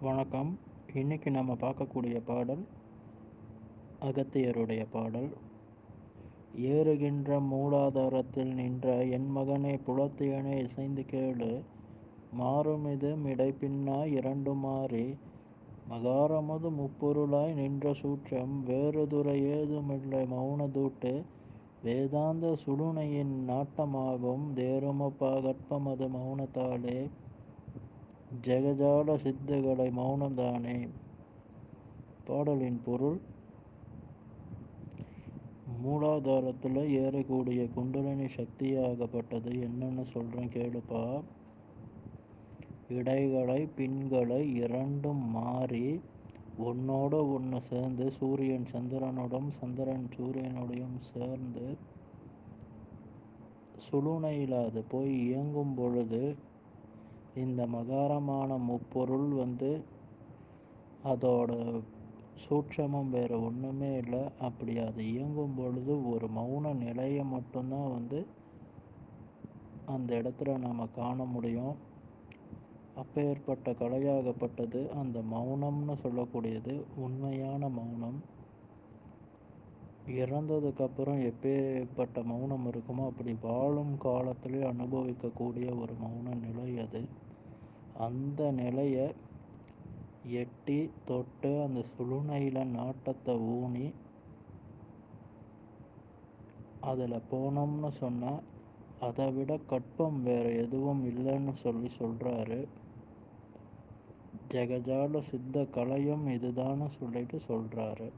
வணக்கம். இன்னைக்கு நம்ம பார்க்கக்கூடிய பாடல் அகத்தியருடைய பாடல். ஏறுகின்ற மூலாதாரத்தில் நின்ற என் மகனே புலத்தியனே இசைந்து கேளு. மாறும் மாறுமிது மிடைப்பின்னா இரண்டு மாறி. மகாரமது முப்பொருளாய் நின்ற சூற்றம் வேறுதுறை ஏதுமில்லை மௌனதூட்டு. வேதாந்த சுடுனையின் நாட்டமாகும் தேருமப்பா கற்பமது மௌனத்தாலே. ஜெகஜால சித்துகளை மௌனம்தானே பாடலின் பொருள் மூலாதாரத்தில் ஏறக்கூடிய குண்டலினி சக்தியாகப்பட்டது. என்னன்னு சொல்கிறேன் கேளுப்பா. இடைகளை பின்களை இரண்டும் மாறி ஒன்னோட ஒன்று சேர்ந்து சூரியன் சந்திரனோடும் சந்திரன் சூரியனோடையும் சேர்ந்து சுழுனையில் அது போய் இயங்கும் பொழுது இந்த மகாரமான முப்பொருள் வந்து அதோட சூட்சமம் வேறு ஒன்றுமே இல்லை. அப்படி அது இயங்கும் பொழுது ஒரு மௌன நிலையை மட்டும்தான் வந்து அந்த இடத்துல நம்ம காண முடியும். அப்பேற்பட்ட கலையாகப்பட்டது அந்த மௌனம்னு சொல்லக்கூடியது உண்மையான மௌனம். இறந்ததுக்கப்புறம் எப்பேற்பட்ட மௌனம் இருக்குமோ அப்படி வாழும் காலத்திலே அனுபவிக்கக்கூடிய ஒரு மௌன நிலை அது. அந்த நிலையை எட்டி தொட்டு அந்த சுழுனையில் நாட்டத்தை ஊனி அதில் போனோம்னு சொன்னால் அதை விட கற்பம் வேறு எதுவும் இல்லைன்னு சொல்லி சொல்கிறாரு ஜெகஜால சித்த கலையும் இதுதான்னு சொல்லிட்டு சொல்கிறாரு